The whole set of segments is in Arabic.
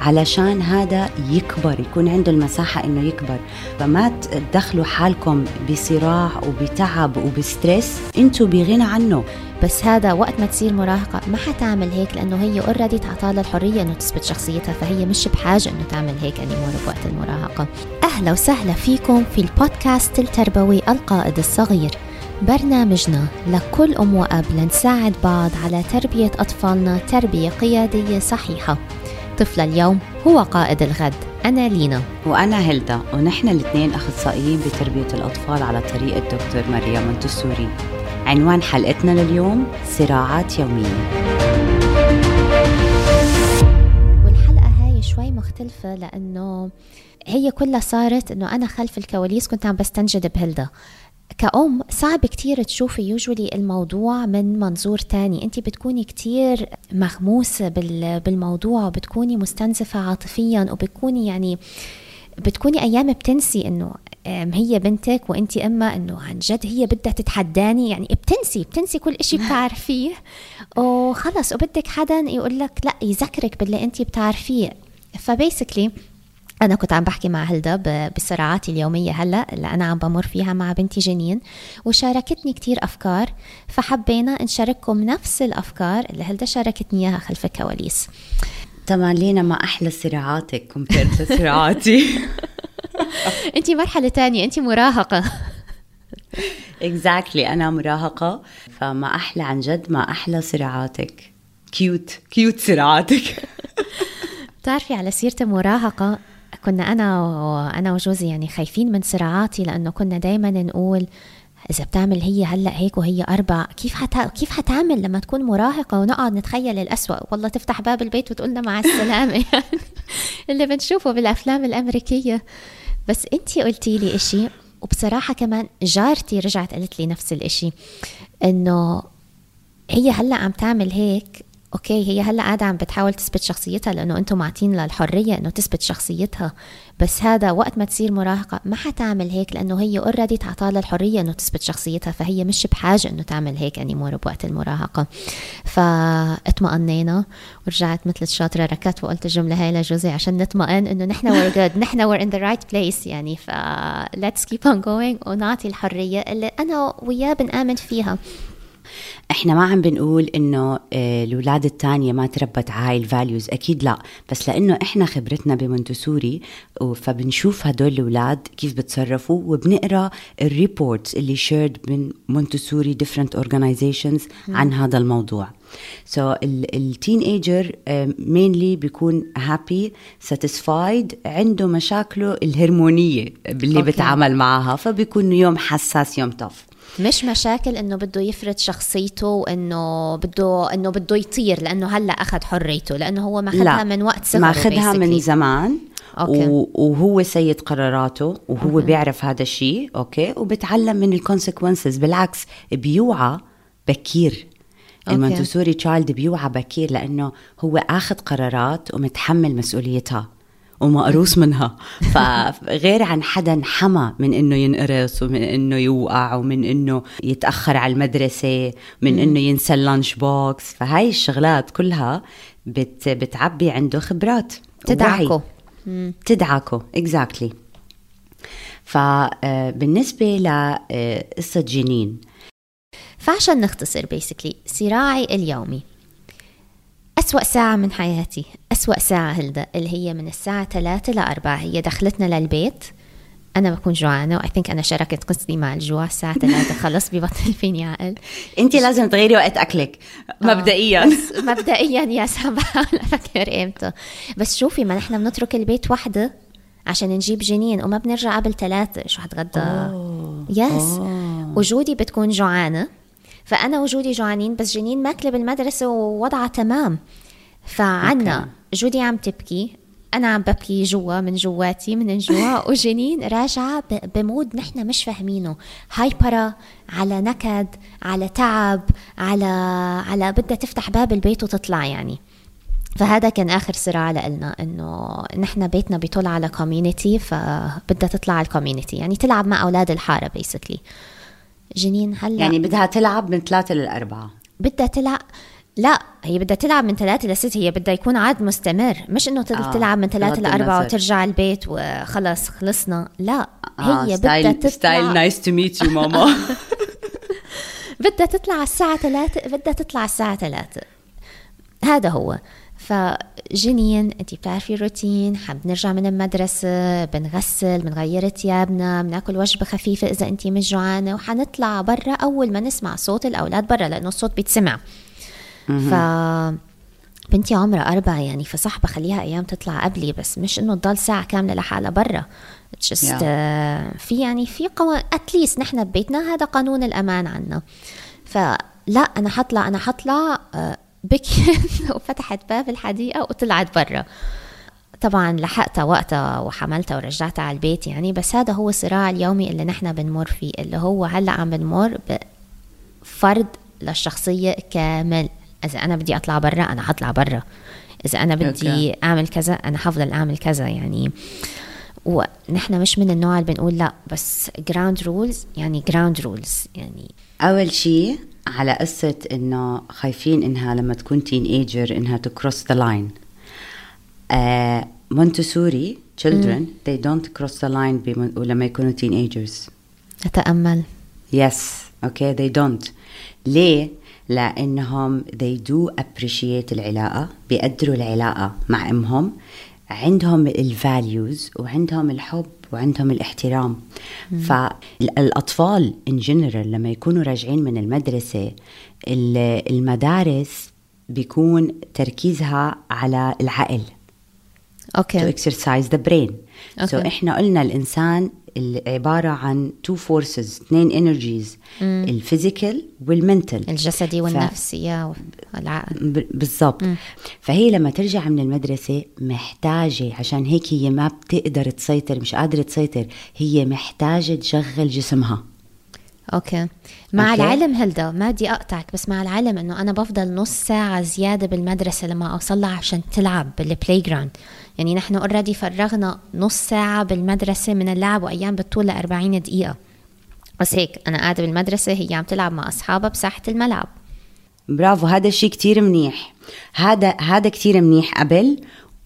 علشان هذا يكبر يكون عنده المساحة إنه يكبر. فما تدخلوا حالكم بصراع وبتعب وب stress أنتوا بغنى عنه. بس هذا وقت ما تصير مراهقة ما حتعمل هيك لأنه هي already تعطالها الحرية إنه تثبت شخصيتها فهي مش بحاجة إنه تعمل هيك anymore بوقت المراهقة. أهلا وسهلا فيكم في البودكاست التربوي القائد الصغير. برنامجنا لكل أم وأب لنساعد بعض على تربية أطفالنا تربية قيادية صحيحة. طفل اليوم هو قائد الغد. أنا لينا. وأنا هيلدا. ونحن الاثنين أخصائيين بتربية الأطفال على طريقة دكتور مريم مونتسوري عنوان حلقتنا لليوم صراعات يومية. والحلقة هاي شوي مختلفة لأنه هي كلها صارت أنه أنا خلف الكواليس كنت عم بستنجد بهلدا كأم صعب كتير تشوفي يوجولي الموضوع من منظور تاني. انت بتكوني كتير مغموسة بالموضوع وبتكوني مستنزفة عاطفيا وبتكوني يعني بتكوني أيام بتنسي إنه هي بنتك وإنت أما إنه عن جد هي بدها تتحداني. يعني بتنسي بتنسي كل إشي بتعرفيه. وخلص وبدك حدا يقول لك لا يذكرك باللي إنت بتعرفيه. فبيسكلي أنا كنت عم بحكي مع هلدا بصراعاتي اليومية هلأ اللي أنا عم بمر فيها مع بنتي جنين وشاركتني كتير أفكار فحبينا نشارككم نفس الأفكار اللي هلدا شاركتني إياها خلف الكواليس. طبعا لينا ما أحلى صراعاتك compared لصراعاتي أنت مرحلة تانية أنت مراهقة. exactly exactly. أنا مراهقة فما أحلى عن جد ما أحلى صراعاتك cute cute صراعاتك بتعرفي على سيرة المراهقة؟ كنا أنا وأنا وجوزي يعني خايفين من صراعاتي لأنه كنا دائما نقول إذا بتعمل هي هلأ هيك وهي أربع كيف حت... كيف حتعمل لما تكون مراهقة ونقعد نتخيل الأسوأ؟ والله تفتح باب البيت وتقول لنا مع السلامة يعني اللي بنشوفه بالأفلام الأمريكية. بس انت قلتي لي إشي وبصراحة كمان جارتي رجعت قالت لي نفس الإشي إنه هي هلأ عم تعمل هيك أوكي هي هلا قاعدة عم بتحاول تثبت شخصيتها لأنه أنتم معطين لها الحريه إنه تثبت شخصيتها. بس هذا وقت ما تصير مراهقة ما حتعمل هيك لأنه هي already تعطالها الحريه إنه تثبت شخصيتها فهي مش بحاجة إنه تعمل هيك anymore بوقت المراهقة. فاطمأنينا ورجعت مثل الشاطرة ركضت وقلت الجملة هاي لجوزي عشان نطمئن إنه نحن we're good نحن we're in the right place يعني. ف let's keep on going ونعطي الحرية اللي أنا وياه بنآمن فيها. إحنا ما عم بنقول إنه آه، الأولاد الثانية ما تربت هاي ال values أكيد لا. بس لأنه إحنا خبرتنا بمونتسوري فبنشوف هدول الأولاد كيف بتصرفوا وبنقرأ ال reports اللي shared من مونتسوري different organizations عن هذا الموضوع. so ال teenager mainly بيكون happy satisfied عنده مشاكله الهرمونية اللي okay. بتعامل معها فبيكون يوم حساس يوم طف مش مشاكل إنه بده يفرض شخصيته وإنه بده إنه بده يطير لأنه هلأ أخذ حريته لأنه هو ماخذها من وقت صغره ماخذها من زمان okay. وهو سيد قراراته وهو okay. بيعرف هذا الشيء okay وبتعلم من ال consequences بالعكس بيوعى بكير. ال Montessori child بيوعى بكير لأنه هو آخذ قرارات ومتحمل مسؤوليتها. ومقروص منها. فغير عن حدا حمى من إنه ينقرص ومن إنه يوقع ومن إنه يتأخر على المدرسة من إنه ينسى ال lunch box. فهاي الشغلات كلها بت بتعبي عنده خبرات تدعكه. تدعكه exactly exactly. فبالنسبه لقصه جنين. فعشان نختصر basically صراعي اليومي. أسوأ ساعة من حياتي. أسوأ ساعة هلدا اللي هي من الساعة ثلاثة لأربعة هي دخلتنا للبيت. أنا بكون جوعانة و I think أنا شاركت قصتي مع الجوع. الساعة ثلاثة خلص ببطل فيني عقل أنت لازم تغيري وقت أكلك آه، مبدئيا. مبدئيا يا بحاول أفكر إمتى. بس شوفي ما نحن بنترك البيت وحدة عشان نجيب جنين وما بنرجع قبل ثلاثة. شو حتغدى؟ يس وجودي بتكون جوعانة. فأنا وجودي جوعانين بس جنين ماكلة بالمدرسة ووضعها تمام. فعنا جودي عم تبكي. أنا عم ببكي جوا من جواتي من الجوع وجنين راجعة ب mood نحن مش فاهمينه. hyper على نكد على تعب على على بدها تفتح باب البيت وتطلع يعني. فهذا كان آخر صراع لنا إنه نحن بيتنا بيطل على community فبدها تطلع على ال community يعني تلعب مع أولاد الحارة basically جنين هلأ يعني بدها تلعب من ثلاثة للأربعة. بدها تلعب. لا هي بدها تلعب من ثلاثة لست هي بدها يكون عاد مستمر مش إنه آه. تلعب من ثلاثة لأربعة وترجع البيت وخلص خلصنا لا آه. هي بدها تطلع still nice to meet you ماما بدها تطلع الساعة ثلاثة بدها تطلع الساعة ثلاثة هذا هو فجنين انت بتعرفي الروتين حاب نرجع من المدرسة بنغسل بنغير ثيابنا بناكل وجبة خفيفة إذا انت مش جوعانة وحنطلع برا أول ما نسمع صوت الأولاد برا لأنه الصوت بيتسمع ف بنتي عمرها أربعة يعني فصح بخليها أيام تطلع قبلي بس مش إنه تضل ساعة كاملة لحالها برا. Just yeah. uh, في يعني في قوانين اتليست نحن ببيتنا هذا قانون الأمان عنا. فلا أنا حطلع أنا حطلع uh, بكيت وفتحت باب الحديقة وطلعت برا. طبعا لحقتها وقتها وحملتها ورجعتها على البيت يعني بس هذا هو الصراع اليومي اللي نحن بنمر فيه اللي هو هلأ عم بنمر بفرض للشخصية كامل. إذا أنا بدي أطلع برا أنا حطلع برا. إذا أنا بدي okay. أعمل كذا أنا حفضل أعمل كذا يعني. ونحن مش من النوع اللي بنقول لأ بس ground rules يعني ground rules يعني. أول شيء على قصة إنه خايفين إنها لما تكون teenager إنها ت cross the line Montessori children mm. they don't cross the line لما يكونوا teenagers أتأمل. Yes. Okay. They don't. ليه؟ لأنهم they do appreciate العلاقة بيقدروا العلاقة مع أمهم. عندهم ال values وعندهم الحب وعندهم الاحترام. مم. فالأطفال in general لما يكونوا راجعين من المدرسة المدارس بيكون تركيزها على العقل. Okay. Exercise the brain. Okay. so إحنا قلنا الإنسان عبارة عن two forces اثنين energies ال physical وال mental الجسدي والنفسي والعقل بالضبط. فهي لما ترجع من المدرسة محتاجة عشان هيك هي ما بتقدر تسيطر مش قادرة تسيطر هي محتاجة تشغل جسمها. okay. مع okay. العلم هلدا ما بدي أقطعك بس مع العلم إنه أنا بفضل نص ساعة زيادة بالمدرسة لما اوصلها عشان تلعب بال playground يعني نحن already فرغنا نص ساعة بالمدرسة من اللعب وأيام بتطول ل 40 دقيقة. بس هيك أنا قاعدة بالمدرسة هي عم تلعب مع أصحابها بساحة الملعب. برافو هذا الشيء كتير منيح. هذا هذا كتير منيح قبل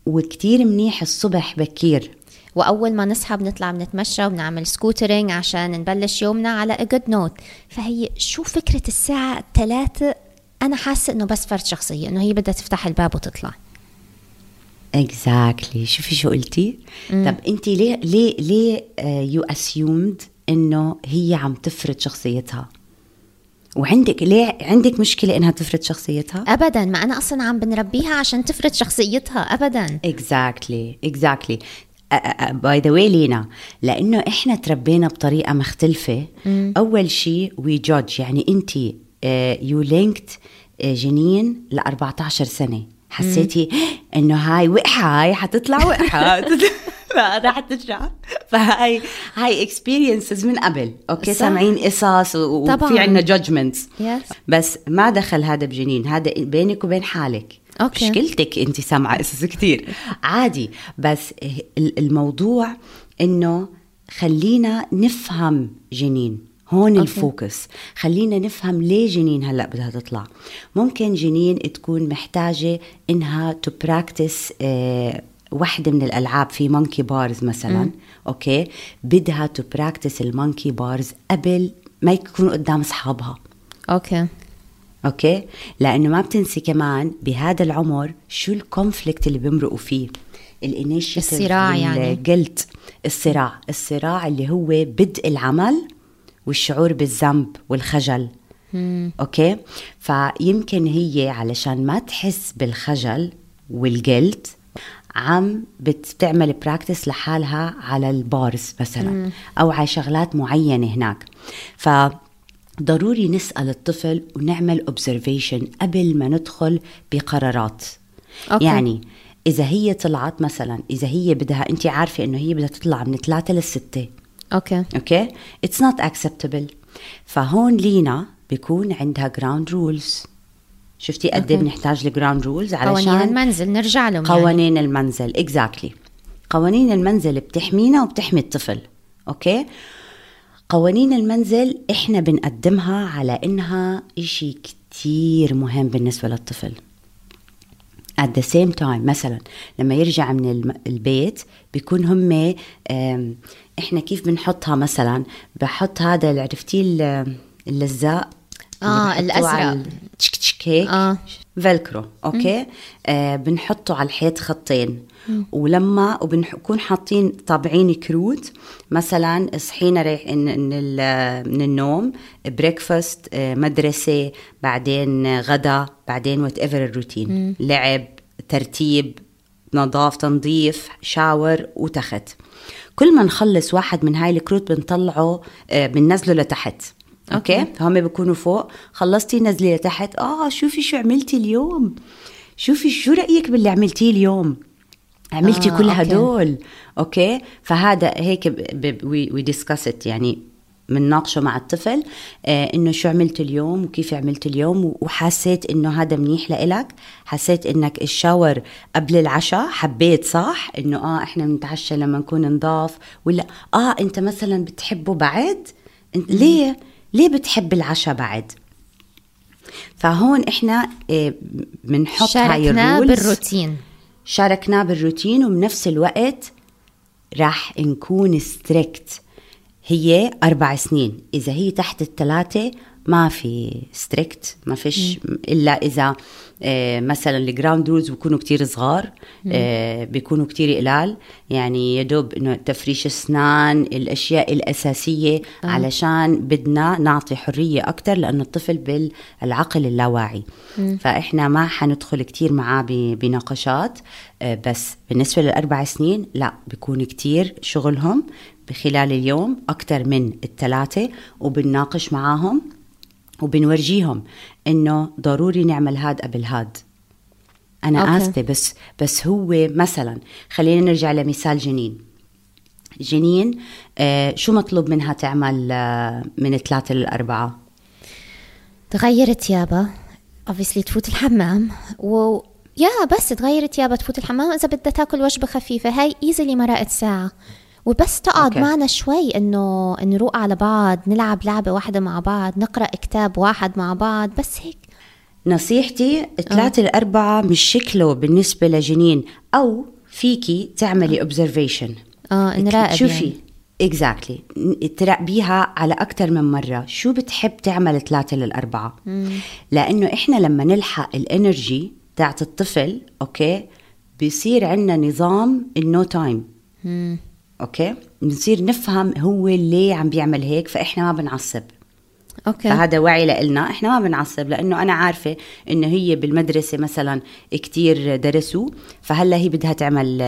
وكتير منيح الصبح بكير. وأول ما نصحى بنطلع بنتمشى وبنعمل scootering عشان نبلش يومنا على a good note. فهي شو فكرة الساعة 3 أنا حاسة إنه بس فرد شخصية إنه هي بدها تفتح الباب وتطلع. exactly exactly. شوفي شو قلتي؟ مم. طب انت ليه ليه ليه you uh, assumed إنه هي عم تفرض شخصيتها؟ وعندك ليه عندك مشكلة إنها تفرض شخصيتها؟ ابدا. ما أنا أصلا عم بنربيها عشان تفرض شخصيتها. ابدا. exactly exactly by the way لينا لأنه إحنا تربينا بطريقة مختلفة. مم. أول شيء we judge يعني انت you linked جنين ل 14 سنة. حسيتي إنه هاي وقحة هاي حتطلع وقحة. راح ترجع فهاي هاي experiences من قبل. okay سامعين قصص وفي عندنا judgments. بس ما دخل هذا بجنين. هذا بينك وبين حالك. okay. مشكلتك أنت سامعة قصص كثير عادي. بس الموضوع إنه خلينا نفهم جنين. هون okay. ال focus. خلينا نفهم ليه جنين هلأ بدها تطلع. ممكن جنين تكون محتاجة إنها to practice آه وحدة من الألعاب في monkey bars مثلا. م. okay؟ بدها to practice ال monkey bars قبل ما يكون قدام أصحابها. okay. okay؟ لأنه ما بتنسي كمان بهذا العمر شو ال conflict اللي بيمرقوا فيه. ال initiative الصراع يعني. ال guilt الصراع. الصراع اللي هو بدء العمل والشعور بالذنب والخجل مم. okay فيمكن هي علشان ما تحس بالخجل وال guilt عم بتعمل practice لحالها على ال bars مثلا مم. أو على شغلات معينة هناك ف ضروري نسأل الطفل ونعمل observation قبل ما ندخل بقرارات okay. يعني إذا هي طلعت مثلا إذا هي بدها انت عارفة إنه هي بدها تطلع من ثلاثة للستة okay okay it's not acceptable فهون لينا بيكون عندها ground rules شفتي قد إيه بنحتاج ال ground rules علشان قوانين المنزل نرجع لهم يعني. قوانين يعني. المنزل exactly exactly. قوانين المنزل بتحمينا وبتحمي الطفل okay قوانين المنزل إحنا بنقدمها على إنها إشي كتير مهم بالنسبة للطفل at the same time مثلا لما يرجع من البيت بيكون هم إحنا كيف بنحطها مثلا؟ بحط هذا عرفتي اللزاق. آه الأزرق. تشك تشك هيك. آه. Velcro okay؟ آه بنحطه على الحيط خطين. مم. ولما وبنكون حاطين طابعين كروت مثلا صحينا رايح من من النوم breakfast آه مدرسة بعدين غدا بعدين whatever الروتين لعب ترتيب نظاف تنظيف shower وتخت. كل ما نخلص واحد من هاي الكروت بنطلعه آه بننزله لتحت. okay. هم بيكونوا فوق. خلصتي نزلي لتحت. آه شوفي شو عملتي اليوم. شوفي شو رأيك باللي عملتيه اليوم. عملتي آه، كل أوكي. هدول. okay؟ فهذا هيك we discussed يعني. بنناقشه مع الطفل آه إنه شو عملت اليوم وكيف عملت اليوم وحسيت إنه هذا منيح لإلك. حسيت إنك ال shower قبل العشاء حبيت صح؟ إنه آه إحنا بنتعشى لما نكون نضاف ولا آه أنت مثلا بتحبه بعد؟ ليه؟ ليه بتحب العشاء بعد؟ فهون إحنا آه، بنحط هاي ال rules. بالروتين. شاركناه بالروتين وبنفس الوقت راح نكون strict هي أربع سنين. إذا هي تحت الثلاثة ما في strict ما فيش إلا إذا آه، مثلا ال ground rules بيكونوا كتير صغار آه، بيكونوا كتير قلال. يعني يدوب إنه تفريش أسنان الأشياء الأساسية آه. علشان بدنا نعطي حرية أكثر لأنه الطفل بالعقل اللاواعي. فإحنا ما حندخل كتير معاه بنقاشات بس بالنسبة للأربع سنين لا بيكون كتير شغلهم. بخلال اليوم أكثر من الثلاثة وبنناقش معاهم وبنورجيهم إنه ضروري نعمل هاد قبل هاد. أنا أوكي. آسفة بس بس هو مثلا خلينا نرجع لمثال جنين. جنين آه شو مطلوب منها تعمل آه من ثلاثة للأربعة تغير ثيابها obviously تفوت الحمام و يا بس تغير ثيابها تفوت الحمام. إذا بدها تاكل وجبة خفيفة هاي easily مرقت ساعة. وبس تقعد okay. معنا شوي إنه نروق على بعض نلعب لعبة واحدة مع بعض نقرأ كتاب واحد مع بعض بس هيك نصيحتي ثلاثة الأربعة مش شكله بالنسبة لجنين أو فيكي تعملي observation آه نراقب شوفي يعني. exactly exactly. تراقبيها على أكثر من مرة شو بتحب تعمل ثلاثة للأربعة مم. لأنه إحنا لما نلحق ال energy تاعت الطفل okay بيصير عندنا نظام ال no time okay؟ بنصير نفهم هو ليه عم بيعمل هيك فإحنا ما بنعصب. okay. فهذا وعي لنا إحنا ما بنعصب لإنه أنا عارفة إنه هي بالمدرسة مثلا كتير درسوا فهلأ هي بدها تعمل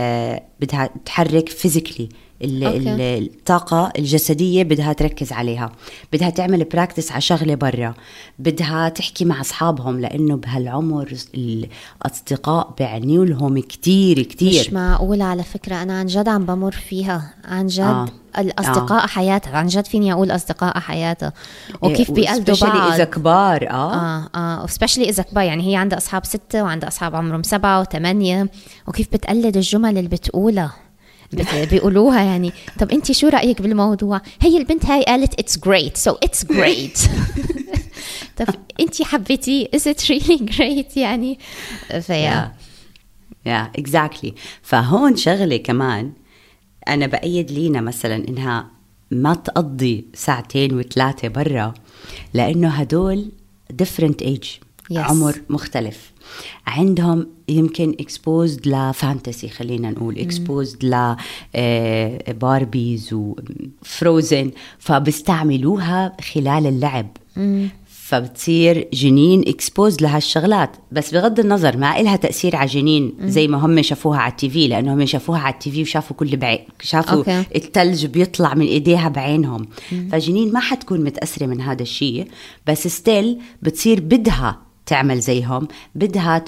بدها تحرك physically الطاقة الجسدية بدها تركز عليها. بدها تعمل practice على شغلة برا. بدها تحكي مع أصحابهم لأنه بهالعمر الأصدقاء بعنيوا لهم كتير كتير. مش معقول على فكرة. أنا عن جد عم بمر فيها. عن جد آه. الأصدقاء آه. حياتها. عن جد فيني أقول أصدقاء حياتها. وكيف إيه بيقلدوا بعض. إذا كبار آه. آه آه. specially إذا كبار. يعني هي عندها أصحاب ستة وعندها أصحاب عمرهم سبعة وثمانية. وكيف بتقلد الجمل اللي بتقولها. بيقولوها يعني. طب انت شو رأيك بالموضوع؟ هي البنت هاي قالت it's great so it's great طب انت حبيتي؟ is it really great يعني؟ ف yeah yeah exactly فهون شغلة كمان أنا بأيد لينا مثلا إنها ما تقضي ساعتين وثلاثة برا لأنه هدول different age yes. عمر مختلف. عندهم يمكن exposed ل fantasy خلينا نقول exposed ل Barbies و Frozen فبيستعملوها خلال اللعب فبتصير جنين exposed لهالشغلات بس بغض النظر ما إلها تأثير على جنين زي ما هم شافوها على ال TV لأنه هم شافوها على ال TV وشافوا كل بعين شافوا okay. التلج بيطلع من إيديها بعينهم مم. فجنين ما حتكون متأثرة من هذا الشيء بس still بتصير بدها تعمل زيهم. بدها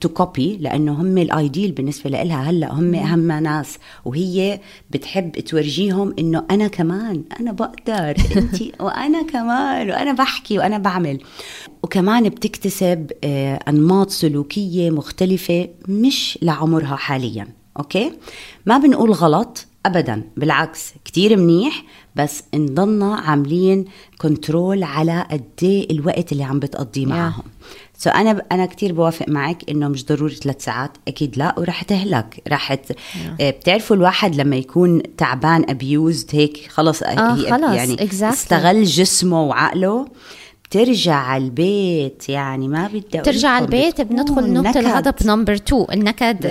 to copy لأنه هم ال ideal بالنسبة لها هلأ هم اهم ناس. وهي بتحب تورجيهم إنه أنا كمان أنا بقدر. أنت وأنا كمان وأنا بحكي وأنا بعمل. وكمان بتكتسب آه، أنماط سلوكية مختلفة مش لعمرها حاليا. okay؟ ما بنقول غلط ابدا. بالعكس كتير منيح. بس نضلنا عاملين control على قد إيه الوقت اللي عم بتقضيه معهم. so so أنا أنا كثير بوافق معك إنه مش ضروري ثلاث ساعات. أكيد لا وراح تهلك. راح ت... yeah. بتعرفوا الواحد لما يكون تعبان abused هيك خلص آه خلص. يعني exactly. استغل جسمه وعقله. بترجع على البيت يعني ما بدي ترجع على البيت بندخل نقطة الغضب number 2 النكد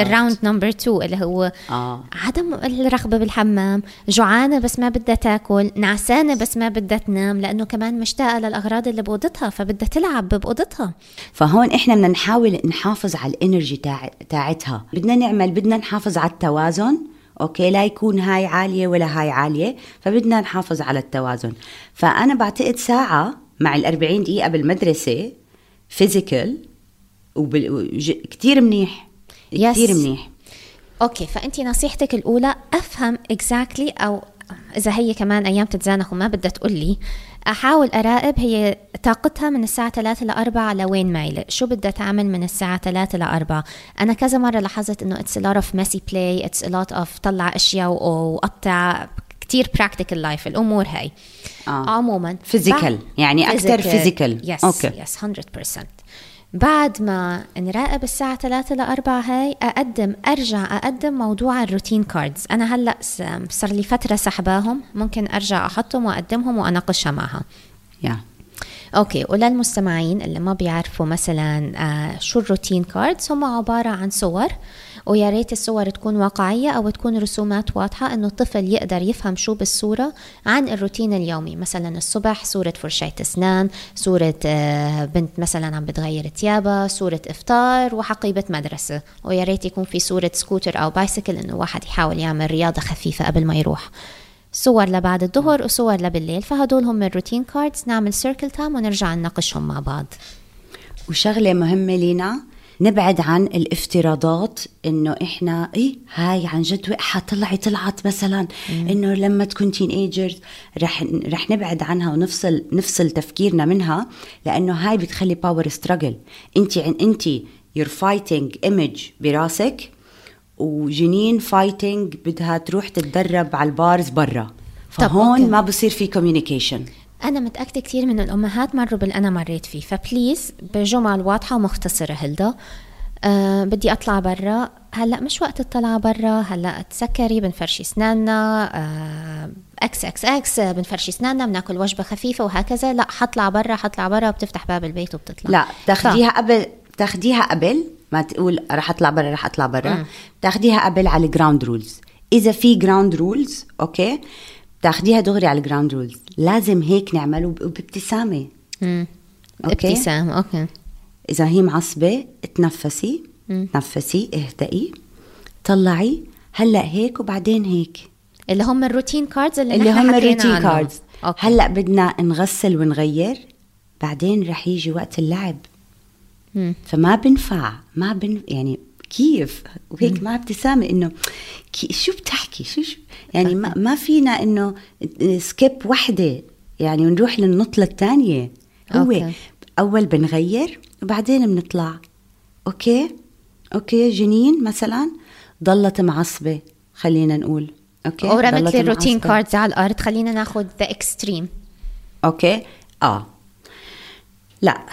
ال round number 2 اللي هو آه. عدم الرغبة بالحمام جوعانة بس ما بدها تاكل نعسانة بس ما بدها تنام لأنه كمان مشتاقة للأغراض اللي بأوضتها فبدها تلعب بأوضتها. فهون إحنا بدنا نحاول نحافظ على ال energy تاع... تاعتها. بدنا نعمل بدنا نحافظ على التوازن okay لا يكون هاي عالية ولا هاي عالية فبدنا نحافظ على التوازن. فأنا بعتقد ساعة مع ال 40 دقيقة بالمدرسة physical وبال... كثير منيح كثير منيح. okay فانت نصيحتك الأولى أفهم exactly exactly أو إذا هي كمان أيام تتزانخ وما بدها تقول لي أحاول أراقب هي طاقتها من الساعة 3 ل 4 لوين مايلة؟ شو بدها تعمل من الساعة 3 ل 4 أنا كذا مرة لاحظت إنه it's a lot of messy play it's a lot of طلع أشياء وقطع كتير practical life الأمور هاي. آه. عموما physical يعني أكثر physical yes okay. yes 100% بعد ما نراقب الساعة 3 ل 4 هاي أقدم أرجع أقدم موضوع ال routine cards أنا هلأ صار لي فترة سحباهم ممكن أرجع أحطهم وأقدمهم وأناقشها معها. Yeah. okay وللمستمعين اللي ما بيعرفوا مثلا آه شو ال routine cards هم عبارة عن صور. ويا ريت الصور تكون واقعية أو تكون رسومات واضحة إنه الطفل يقدر يفهم شو بالصورة عن الروتين اليومي مثلا الصبح صورة فرشاة أسنان صورة آه بنت مثلا عم بتغير ثيابها صورة إفطار وحقيبة مدرسة. ويا ريت يكون في صورة سكوتر أو bicycle إنه واحد يحاول يعمل رياضة خفيفة قبل ما يروح. صور لبعد الظهر وصور لبالليل فهدول هم ال routine cards نعمل circle time ونرجع نناقشهم مع بعض. وشغلة مهمة لينا نبعد عن الافتراضات إنه إحنا إيه هاي عن جد وقحة طلعي طلعت مثلا إنه لما تكون teenagers رح رح نبعد عنها ونفصل نفصل تفكيرنا منها لأنه هاي بتخلي power struggle أنت أنت you're fighting image براسك وجنين fighting بدها تروح تتدرب على ال bars برا. فهون ما بصير في communication أنا متأكدة كثير من الأمهات مروا باللي أنا مريت فيه. ف please بجمل واضحة ومختصرة هلدا. أه بدي أطلع برا. هلأ مش وقت الطلعة برا. هلأ تسكري بنفرشي أسناننا. أه إكس إكس إكس بنفرشي أسناننا بناكل وجبة خفيفة وهكذا. لأ حطلع برا حطلع برا وبتفتح باب البيت وبتطلع. لأ تاخديها ف... قبل تاخديها قبل ما تقول رح أطلع برا رح أطلع برا. تاخديها قبل على ال ground rules إذا في ground rules okay؟ تاخديها دغري على ال ground rules لازم هيك نعمله وبابتسامة. okay؟ ابتسام okay. إذا هي معصبة تنفسي مم. تنفسي اهدئي. طلعي. هلأ هيك وبعدين هيك. اللي هم ال routine cards اللي, اللي هم ال routine cards هلأ بدنا نغسل ونغير. بعدين رح يجي وقت اللعب. فما بنفع ما بن يعني كيف؟ وهيك مع ابتسامه إنه شو بتحكي؟ شو شو؟ يعني ما, ما فينا إنه skip وحدة. يعني ونروح للنطلة الثانية. هو okay. أول بنغير وبعدين بنطلع. okay؟ okay جنين مثلا. ضلت معصبة خلينا نقول. okay؟ ورمت لي ال routine cards على الأرض. خلينا ناخذ the extreme okay؟ آه. لا.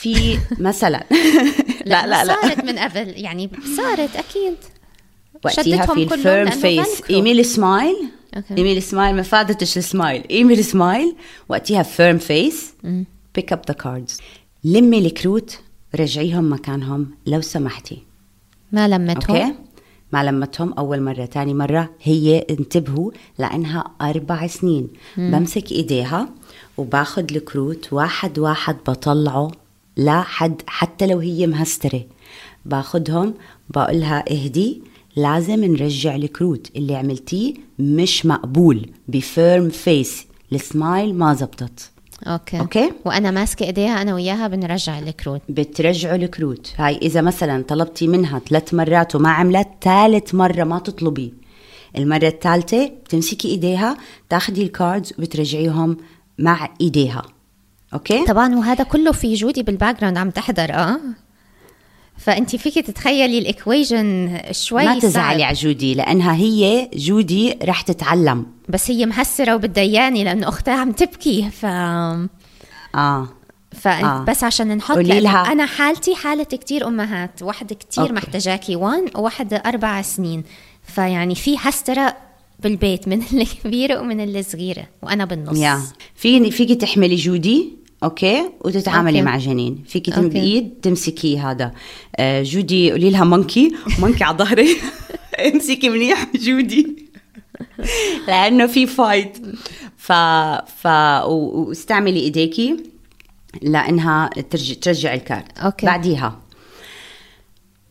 في مثلا. لا لا لا صارت من قبل يعني صارت أكيد. وقتها في ال firm face. إيميل سمايل. إيميل سمايل ما فادتش السمايل. إيميل سمايل وقتها firm face. pick up the cards لمي الكروت رجعيهم مكانهم لو سمحتي. ما لمتهم. okay؟ ما لمتهم أول مرة ثاني مرة. هي انتبهوا لأنها أربع سنين. مم. بمسك إيديها وباخذ الكروت واحد واحد بطلعه لا حد حتى لو هي مهسترة. باخدهم بقولها اهدي لازم نرجع الكروت. اللي عملتيه مش مقبول ب firm face ال smile ما زبطت. okay. okay؟ وأنا ماسكة إيديها أنا وياها بنرجع الكروت. بترجعوا الكروت. هاي إذا مثلا طلبتي منها ثلاث مرات وما عملت ثالث مرة ما تطلبي. المرة الثالثة بتمسكي إيديها تاخدي ال cards وبترجعيهم مع إيديها. okay. طبعا وهذا كله في جودي بال background عم تحضر آه. فانت فيك تتخيلي ال equation شوي ما تزعلي على جودي لأنها هي جودي رح تتعلم. بس هي مهسره وبتدياني لأنه أختها عم تبكي ف آه. فبس آه. عشان نحط لها. أنا حالتي حالة كتير أمهات واحدة كتير محتاجاكي one وواحده أربع سنين. فيعني في هسترة بالبيت من الكبيره ومن الصغيره وأنا بالنص. yeah. فيني فيكي تحملي جودي؟ okay؟ وتتعاملي okay. مع جنين. فيك بايد تمسكي هذا. آه جودي قولي لها monkey monkey على ظهري. امسكي منيح جودي. لأنه في fight ف ف واستعملي إيديكي لإنها ترجع ترجع ال card. okay. بعديها.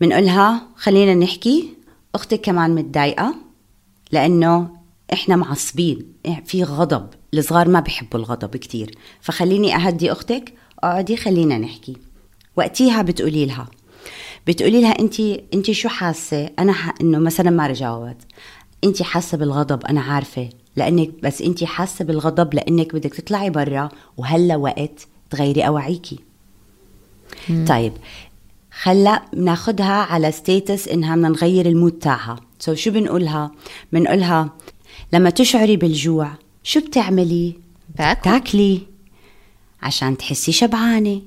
بنقولها خلينا نحكي أختك كمان متضايقة لأنه إحنا معصبين. في غضب. الصغار ما بيحبوا الغضب كتير. فخليني أهدي أختك اقعدي خلينا نحكي. وقتيها بتقولي لها بتقولي لها انت انت شو حاسة؟ أنا ح... إنه مثلا ما جاوبت انت حاسة بالغضب؟ أنا عارفة. لأنك بس انت حاسة بالغضب لأنك بدك تطلعي برا وهلا وقت تغيري أواعيكي. طيب خلا بناخدها على status إنها بدنا نغير ال mood تاعها. so so شو بنقولها؟ بنقولها لما تشعري بالجوع شو بتعملي باكل. تاكلي عشان تحسي شبعانة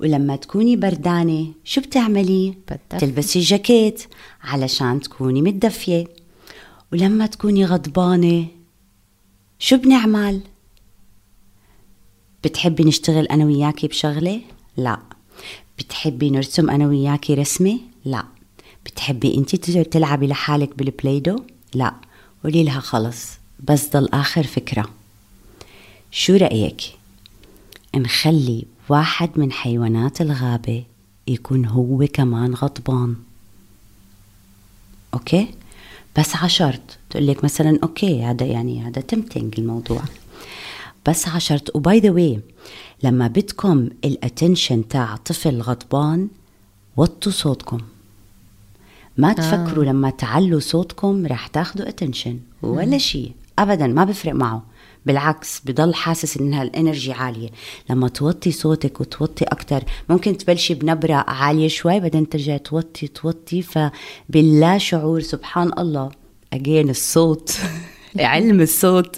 ولما تكوني بردانة شو بتعملي بدفي. تلبسي جاكيت علشان تكوني متدفية ولما تكوني غضبانة شو بنعمل بتحبي نشتغل أنا وياكي بشغلة؟ لا بتحبي نرسم أنا وياكي رسمة؟ لا بتحبي انت تلعبي لحالك بال playdough؟ لا قولي لها خلص بس ضل آخر فكرة. شو رأيك؟ نخلي واحد من حيوانات الغابة يكون هو كمان غضبان. okay؟ بس عشرت تقول لك مثلا okay هذا يعني هذا tempting الموضوع. بس عشرت و by the way لما بدكم ال attention تاع طفل غضبان وطوا صوتكم. ما تفكروا آه. لما تعلوا صوتكم رح تاخذوا attention ولا شيء. ابدا ما بفرق معه. بالعكس بضل حاسس انها ال energy عالية. لما توطي صوتك وتوطي أكثر ممكن تبلشي بنبرة عالية شوي بعدين ترجعي توطي توطي فباللا شعور سبحان الله. again الصوت. علم الصوت.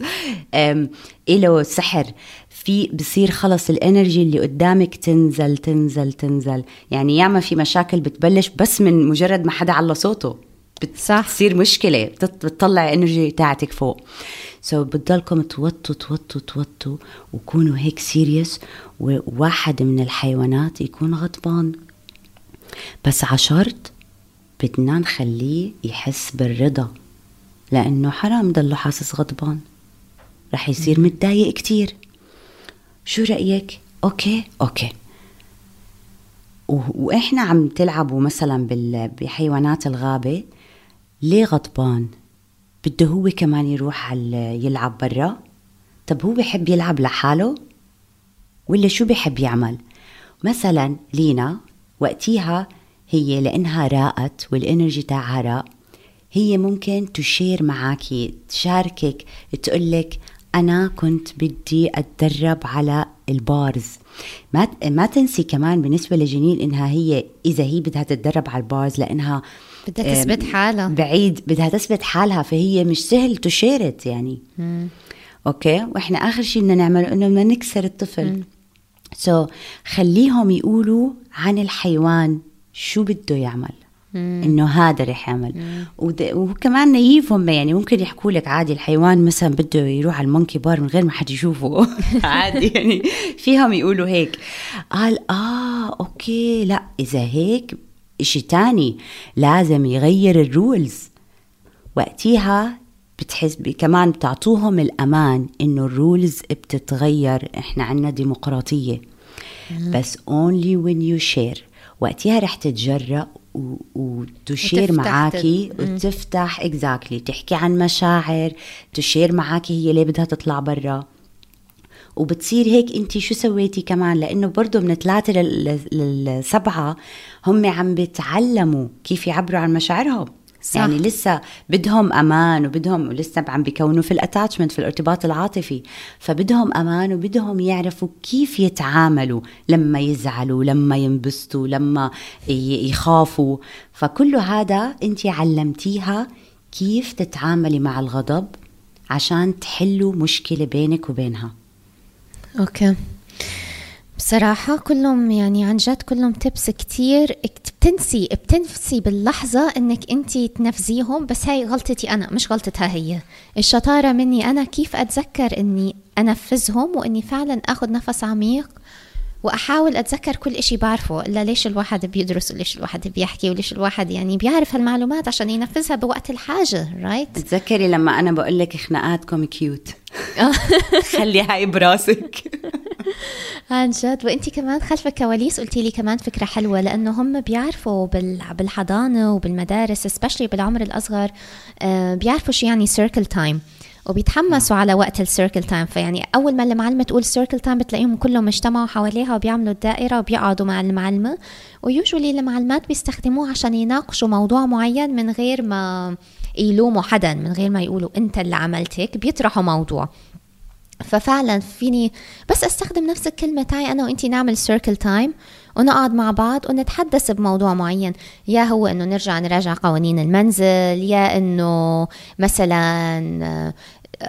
له سحر في بصير خلص ال energy اللي قدامك تنزل تنزل تنزل. يعني ياما في مشاكل بتبلش بس من مجرد ما حدا على صوته. بتصير مشكلة بتطلع energy تاعتك فوق. so بتضلكم توطوا توطوا توطوا وكونوا هيك serious وواحد من الحيوانات يكون غضبان. بس عشرت بدنا نخليه يحس بالرضا لأنه حرام ضله حاسس غضبان. رح يصير متضايق كتير. شو رأيك؟ okay okay. وإحنا عم تلعبوا مثلا بحيوانات الغابة ليه غضبان؟ بده هو كمان يروح يلعب برا؟ طب هو بحب يلعب لحاله؟ ولا شو بحب يعمل؟ مثلا لينا وقتيها هي لأنها راقت وال energy تاعها راق هي ممكن ت share معاكي تشاركك تقولك أنا كنت بدي أتدرب على ال bars ما ما تنسي كمان بالنسبة لجنين إنها هي إذا هي بدها تتدرب على ال bars لأنها بدها تثبت حالها. بعيد بدها تثبت حالها فهي مش سهل ت share يعني. مم. okay؟ وإحنا آخر شيء بدنا نعمله إنه بدنا نكسر الطفل. so, خليهم يقولوا عن الحيوان شو بده يعمل. إنه هذا رح يعمل. وكمان نايفهم يعني ممكن يحكوا لك عادي الحيوان مثلا بده يروح على ال monkey bar من غير ما حد يشوفه. عادي يعني. فيهم يقولوا هيك. قال آه okay لا إذا هيك إشي تاني لازم يغير ال rules. وقتيها بتحس كمان بتعطوهم الأمان إنه ال rules بتتغير. إحنا عندنا ديمقراطية. بس only when you share. وقتها رح تتجرأ وت share معاكي وتفتح exactly. تحكي عن مشاعر ت share معاكي هي ليه بدها تطلع برا. وبتصير هيك انت شو سويتي كمان؟ لأنه برضه من ثلاثة للسبعة هم عم بيتعلموا كيف يعبروا عن مشاعرهم. صح. يعني لسه بدهم أمان وبدهم ولسه عم بيكونوا في الاتاتشمنت في الارتباط العاطفي. فبدهم أمان وبدهم يعرفوا كيف يتعاملوا لما يزعلوا لما ينبسطوا لما يخافوا. فكل هذا انت علمتيها كيف تتعاملي مع الغضب عشان تحلوا مشكلة بينك وبينها. okay. بصراحة كلهم يعني عن جد كلهم tips كتير. بتنسي بتنسي باللحظة إنك أنت تنفذيهم بس هاي غلطتي أنا مش غلطتها هي. الشطارة مني أنا كيف أتذكر إني أنفذهم وإني فعلا آخذ نفس عميق؟ وأحاول أتذكر كل إشي بعرفه إلا ليش الواحد بيدرس وليش الواحد بيحكي وليش الواحد يعني بيعرف هالمعلومات عشان ينفذها بوقت الحاجة right right? تذكري لما أنا بقول لك خناقاتكم cute. خلي هاي براسك عن جد وانت كمان خلف الكواليس قلتي لي كمان فكرة حلوة لأنه هم بيعرفوا بالحضانة وبالمدارس specially بالعمر الأصغر آه، بيعرفوا شو يعني circle time وبيتحمسوا على وقت ال circle time فيعني أول ما المعلمة تقول circle time بتلاقيهم كلهم اجتمعوا حواليها وبيعملوا الدائرة وبيقعدوا مع المعلمة. و usually المعلمات بيستخدموه عشان يناقشوا موضوع معين من غير ما يلوموا حدا من غير ما يقولوا أنت اللي عملت هيك بيطرحوا موضوع. ففعلا فيني بس أستخدم نفس الكلمة تاعي أنا وإنتي نعمل سيركل تايم ونقعد مع بعض ونتحدث بموضوع معين. يا هو إنه نرجع نراجع قوانين المنزل يا إنه مثلا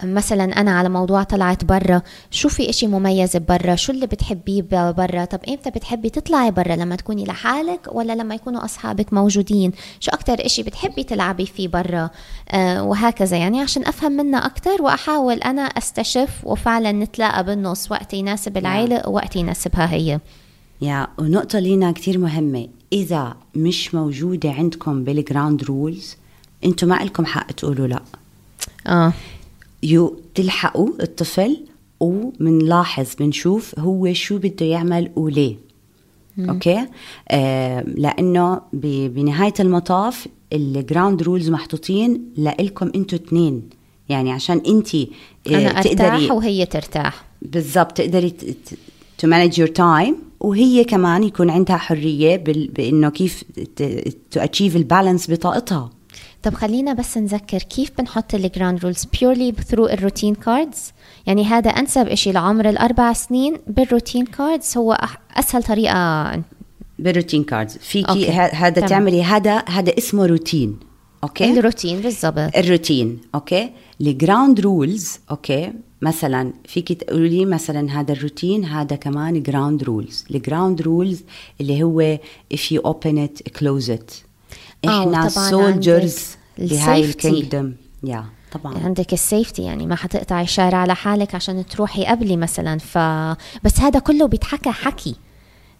مثلا أنا على موضوع طلعت برا شو في إشي مميز برا؟ شو اللي بتحبيه برا؟ طب إمتى بتحبي تطلعي برا؟ لما تكوني لحالك ولا لما يكونوا أصحابك موجودين؟ شو أكتر إشي بتحبي تلعبي فيه برا؟ آه وهكذا يعني عشان أفهم منها أكتر وأحاول أنا أستشف وفعلا نتلاقى بالنص وقت يناسب العيلة ووقت يناسبها هي. yeah ونقطة لينا كتير مهمة. إذا مش موجودة عندكم بال ground rules أنتم ما لكم حق تقولوا لا. آه. تلحقوا الطفل ومنلاحظ بنشوف هو شو بده يعمل وليه. okay؟ آه لأنه بنهاية المطاف ال ground rules محطوطين لإلكم أنتوا اثنين يعني عشان انت آه أنا تقدري وهي ترتاح. بالضبط تقدري to manage your time وهي كمان يكون عندها حرية بإنه كيف to achieve ال balance بطاقتها. طب خلينا بس نذكر كيف بنحط ال ground rules purely through ال routine cards يعني هذا أنسب إشي لعمر الأربع سنين بال routine cards هو أسهل طريقة. بال routine cards فيكي هذا تعملي. هذا هذا اسمه روتين okay؟ الروتين بالضبط. الروتين. okay؟ ال ground rules okay؟ مثلا فيك تقولي لي مثلا هذا الروتين هذا كمان ground rules ال ground rules اللي هو if you open it close it. إحنا soldiers لهاي ال kingdom yeah طبعا. عندك ال safety يعني ما حتقطعي الشارع على حالك عشان تروحي قبلي مثلا ف بس هذا كله بيتحكى حكي.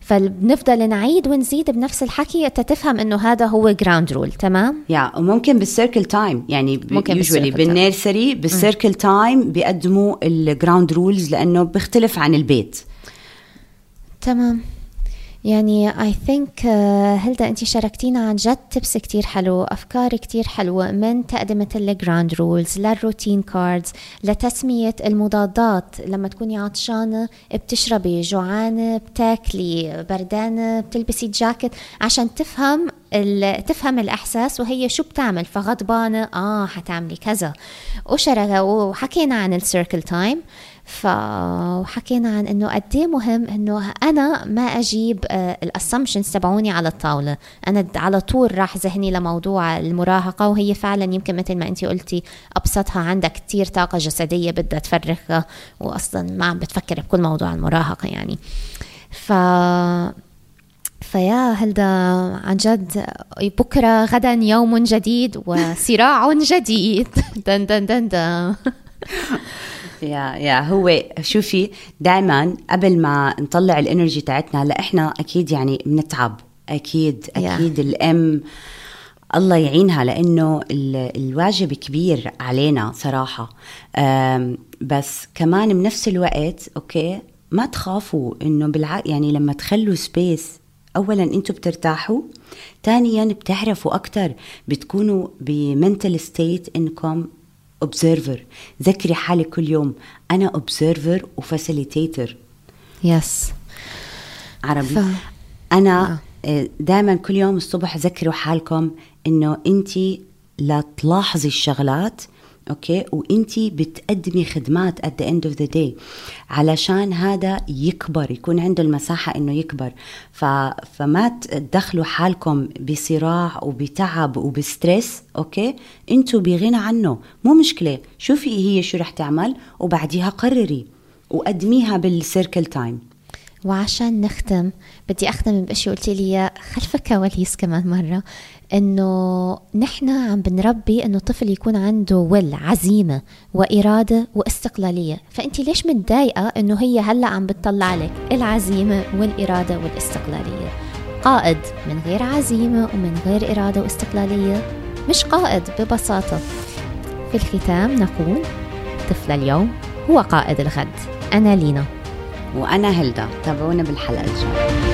فبنفضل نعيد ونزيد بنفس الحكي تفهم إنه هذا هو ground rule تمام؟ yeah وممكن بال circle time يعني ممكن usually بال nursery بال circle time بيقدموا ال ground rules لأنه بيختلف عن البيت. تمام. يعني I think uh, هلدا انت شاركتينا عن جد tips كتير حلو أفكار كتير حلوة من تقدمة ال ground rules لل routine cards لتسمية المضادات. لما تكوني عطشانة بتشربي جوعانة بتاكلي بردانة بتلبسي جاكيت عشان تفهم تفهم الإحساس وهي شو بتعمل فغضبانة آه حتعملي كذا. وحكينا عن ال circle time فحكينا عن إنه قد إيه مهم إنه أنا ما أجيب آه، ال assumptions تبعوني على الطاولة. أنا على طول راح ذهني لموضوع المراهقة وهي فعلا يمكن مثل ما انت قلتي أبسطها عندك كتير طاقة جسدية بدها تفرغها واصلا ما عم بتفكر بكل موضوع المراهقة يعني. ف فيا هلدا عن جد بكرة غدا يوم جديد وصراع جديد. دن دن دن دن. يا يا هو. شوفي دائما قبل ما نطلع الإنرجي تاعتنا هلا إحنا أكيد يعني بنتعب. أكيد أكيد yeah. الأم الله يعينها لأنه الواجب كبير علينا صراحة. بس كمان بنفس الوقت okay ما تخافوا إنه بالع يعني لما تخلوا space اولا أنتم بترتاحوا ثانيا بتعرفوا أكثر بتكونوا ب mental state إنكم observer ذكري حالك كل يوم. أنا observer و facilitator yes عربي. ف... أنا آه. دائما كل يوم الصبح ذكروا حالكم إنه انت لتلاحظي الشغلات okay؟ وإنتي بتقدمي خدمات at the end of the day علشان هذا يكبر يكون عنده المساحة إنه يكبر. ف... فما تدخلوا حالكم بصراع وبتعب وب stress okay؟ إنتوا بغنى عنه. مو مشكلة. شوفي هي شو رح تعمل وبعديها قرري وقدميها بالسيركل تايم وعشان نختم بدي أختم بشيء قلت لي خلف الكواليس كمان مرة. إنه نحن عم بنربي إنه الطفل يكون عنده ول عزيمة وإرادة واستقلالية. فأنت ليش متضايقة إنه هي هلأ عم بتطلع لك العزيمة والإرادة والاستقلالية؟ قائد من غير عزيمة ومن غير إرادة واستقلالية مش قائد ببساطة. في الختام نقول طفل اليوم هو قائد الغد. أنا لينا. وأنا هلدا. تابعونا بالحلقة الجاية.